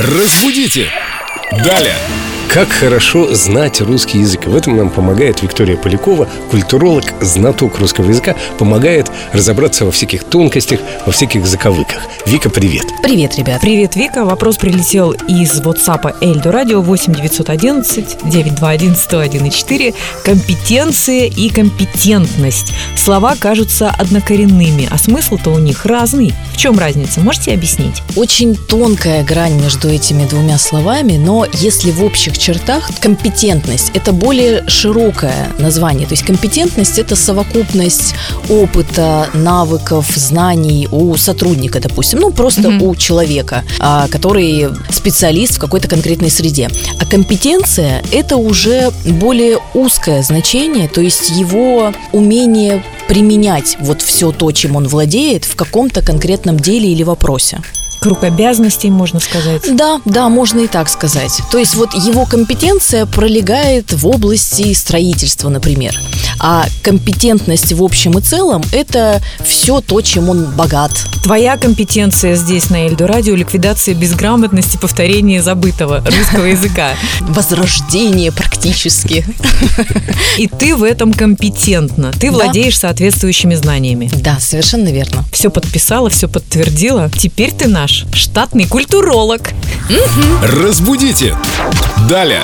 Разбудите! Далее! Как хорошо знать русский язык. В этом нам помогает Виктория Полякова, культуролог, знаток русского языка, помогает разобраться во всяких тонкостях, во всяких заковыках. Вика, привет. Привет, ребят. Привет, Вика. Вопрос прилетел из WhatsApp Эльдо Радио 8 911 921 101 Компетенция и компетентность. Слова кажутся однокоренными, а смысл-то у них разный. В чем разница? Можете объяснить? Очень тонкая грань между этими двумя словами, но если в общих чертах компетентность – это более широкое название. То есть компетентность – это совокупность опыта, навыков, знаний у сотрудника, допустим, ну просто Мгм. у человека, а, который специалист в какой-то конкретной среде. А компетенция – это уже более узкое значение, то есть его умение применять вот все то, чем он владеет в каком-то конкретном деле или вопросе. Круг обязанностей, можно сказать. Да, да, можно и так сказать. То есть вот его компетенция пролегает в области строительства, например. А компетентность в общем и целом – это все то, чем он богат. Твоя компетенция здесь на Эльдо Радио – ликвидация безграмотности, повторения забытого русского языка. Возрождение практически. И ты в этом компетентна. Ты владеешь соответствующими знаниями. Да, совершенно верно. Все подписала, все подтвердила. Теперь ты наш штатный культуролог. Разбудите! Далее!